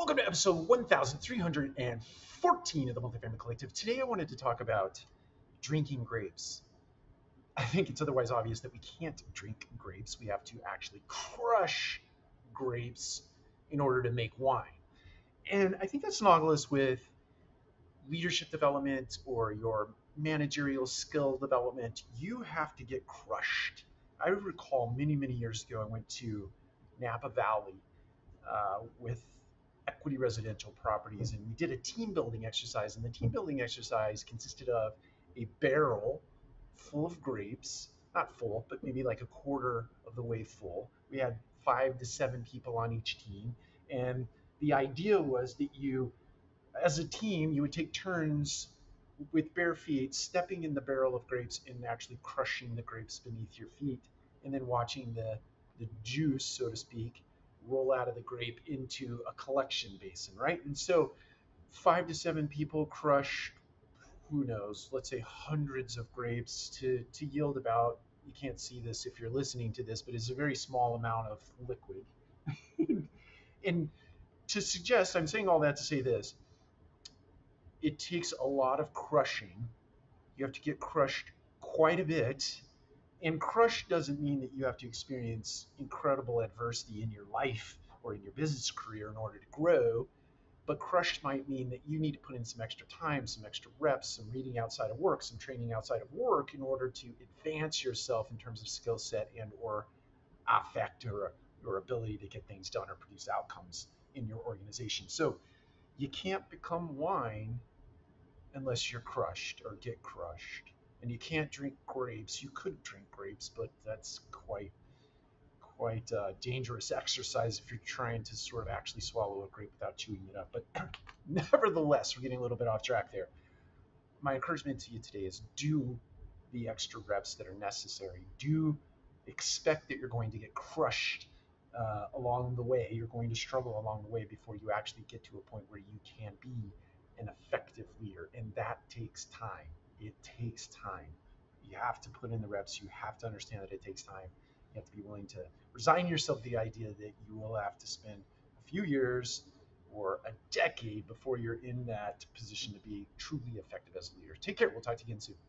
Welcome to episode 1314 of the Multifamily Collective. Today I wanted to talk about drinking grapes. I think it's otherwise obvious that we can't drink grapes. We have to actually crush grapes in order to make wine. And I think that's analogous with leadership development or your managerial skill development. You have to get crushed. I recall many, many years ago, I went to Napa Valley uh, with equity residential properties and we did a team building exercise and the team building exercise consisted of a barrel full of grapes not full but maybe like a quarter of the way full. We had five to seven people on each team and the idea was that you as a team you would take turns with bare feet stepping in the barrel of grapes and actually crushing the grapes beneath your feet and then watching the the juice so to speak roll out of the grape into a collection basin, right? And so five to seven people crush, who knows, let's say hundreds of grapes to, to yield about, you can't see this if you're listening to this, but it's a very small amount of liquid. and to suggest, I'm saying all that to say this it takes a lot of crushing. You have to get crushed quite a bit and crush doesn't mean that you have to experience incredible adversity in your life or in your business career in order to grow. But crush might mean that you need to put in some extra time, some extra reps, some reading outside of work, some training outside of work in order to advance yourself in terms of skill set and or affect or your ability to get things done or produce outcomes in your organization. So you can't become wine unless you're crushed or get crushed and you can't drink grapes. You could drink grapes, but that's quite quite a dangerous exercise if you're trying to sort of actually swallow a grape without chewing it up. But nevertheless, we're getting a little bit off track there. My encouragement to you today is do the extra reps that are necessary. Do expect that you're going to get crushed uh, along the way. You're going to struggle along the way before you actually get to a point where you can be an effective leader, and that takes time it takes time. You have to put in the reps. You have to understand that it takes time. You have to be willing to resign yourself to the idea that you will have to spend a few years or a decade before you're in that position to be truly effective as a leader. Take care. We'll talk to you again soon.